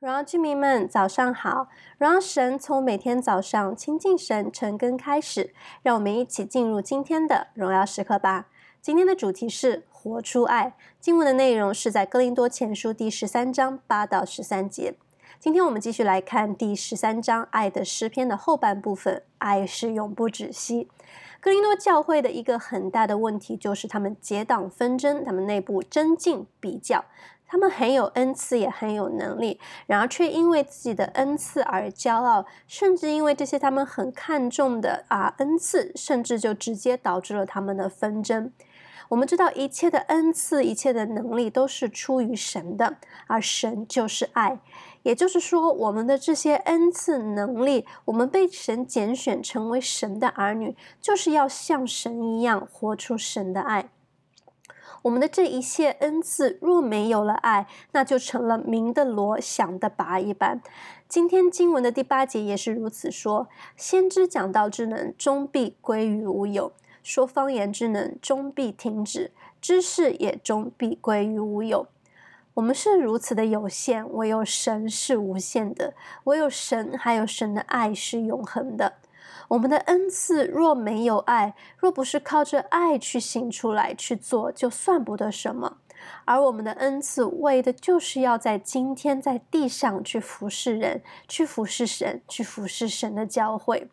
荣耀居民们，早上好！荣耀神从每天早上亲近神、晨更开始，让我们一起进入今天的荣耀时刻吧。今天的主题是活出爱。经文的内容是在哥林多前书第十三章八到十三节。今天我们继续来看第十三章爱的诗篇的后半部分。爱是永不止息。哥林多教会的一个很大的问题就是他们结党纷争，他们内部争竞比较。他们很有恩赐，也很有能力，然而却因为自己的恩赐而骄傲，甚至因为这些他们很看重的啊恩赐，甚至就直接导致了他们的纷争。我们知道，一切的恩赐、一切的能力都是出于神的，而神就是爱。也就是说，我们的这些恩赐能力，我们被神拣选成为神的儿女，就是要像神一样活出神的爱。我们的这一切恩赐，若没有了爱，那就成了鸣的锣，响的拔一般。今天经文的第八节也是如此说：先知讲道之能，终必归于无有；说方言之能，终必停止；知识也终必归于无有。我们是如此的有限，唯有神是无限的，唯有神还有神的爱是永恒的。我们的恩赐若没有爱，若不是靠着爱去行出来去做，就算不得什么。而我们的恩赐为的就是要在今天在地上去服侍人，去服侍神，去服侍神的教会。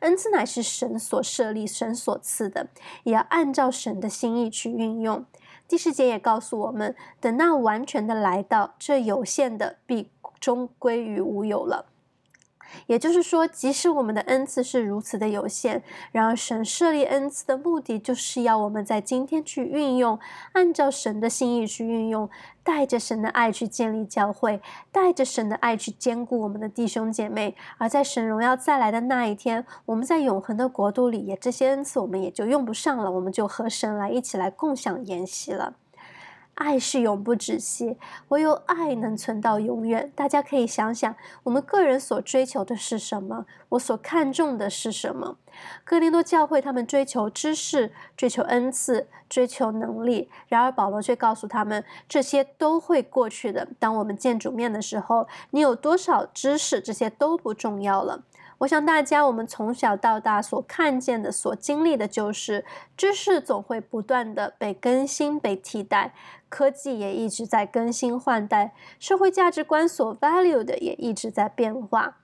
恩赐乃是神所设立、神所赐的，也要按照神的心意去运用。第十节也告诉我们，等那完全的来到，这有限的必终归于无有了。也就是说，即使我们的恩赐是如此的有限，然而神设立恩赐的目的，就是要我们在今天去运用，按照神的心意去运用，带着神的爱去建立教会，带着神的爱去兼顾我们的弟兄姐妹。而在神荣耀再来的那一天，我们在永恒的国度里，也这些恩赐我们也就用不上了，我们就和神来一起来共享筵席了。爱是永不止息，唯有爱能存到永远。大家可以想想，我们个人所追求的是什么？我所看重的是什么？哥林多教会他们追求知识，追求恩赐，追求能力。然而保罗却告诉他们，这些都会过去的。当我们见主面的时候，你有多少知识，这些都不重要了。我想大家，我们从小到大所看见的、所经历的，就是知识总会不断的被更新、被替代，科技也一直在更新换代，社会价值观所 value 的也一直在变化。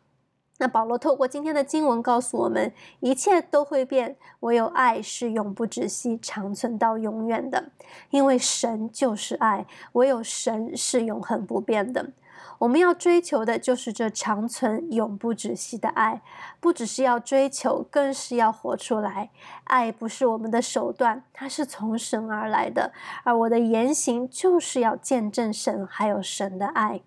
那保罗透过今天的经文告诉我们，一切都会变，唯有爱是永不止息、长存到永远的，因为神就是爱，唯有神是永恒不变的。我们要追求的就是这长存、永不止息的爱，不只是要追求，更是要活出来。爱不是我们的手段，它是从神而来的，而我的言行就是要见证神，还有神的爱。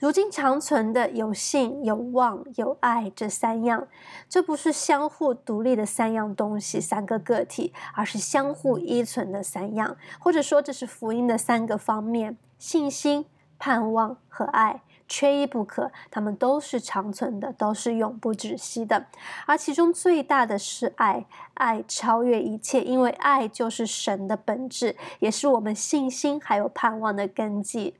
如今长存的有信、有望、有爱这三样，这不是相互独立的三样东西、三个个体，而是相互依存的三样，或者说这是福音的三个方面：信心。盼望和爱缺一不可，他们都是长存的，都是永不止息的。而其中最大的是爱，爱超越一切，因为爱就是神的本质，也是我们信心还有盼望的根基。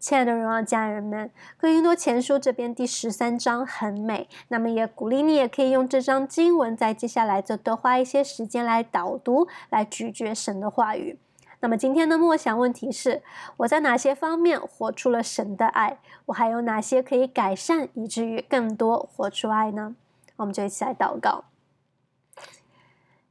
亲爱的荣耀家人们，哥林多前书这边第十三章很美，那么也鼓励你也可以用这章经文，在接下来就多花一些时间来导读，来咀嚼神的话语。那么今天的默想问题是：我在哪些方面活出了神的爱？我还有哪些可以改善，以至于更多活出爱呢？我们就一起来祷告。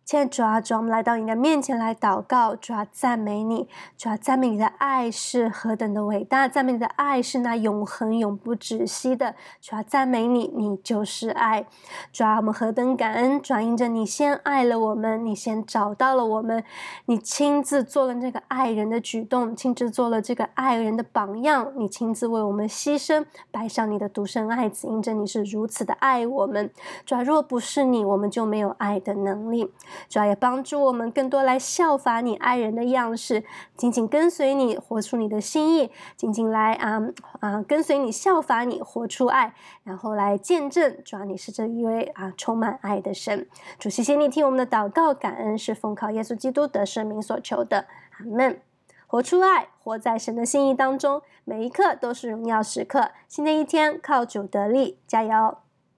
现在主啊，主啊，我们来到你的面前来祷告，主啊，赞美你，主啊，赞美你的爱是何等的伟大，赞美你的爱是那永恒永不止息的，主啊，赞美你，你就是爱，主啊，我们何等感恩，主啊，因着你先爱了我们，你先找到了我们，你亲自做了这个爱人的举动，亲自做了这个爱人的榜样，你亲自为我们牺牲，摆上你的独生爱子，印着你是如此的爱我们，主啊，若不是你，我们就没有爱的能力。主要也帮助我们更多来效法你爱人的样式，紧紧跟随你，活出你的心意，紧紧来啊啊跟随你，效法你，活出爱，然后来见证，主要你是这一位啊充满爱的神。主，谢谢你听我们的祷告，感恩是奉靠耶稣基督得胜名所求的，阿门。活出爱。活在神的心意当中，每一刻都是荣耀时刻。新的一天，靠主得力，加油！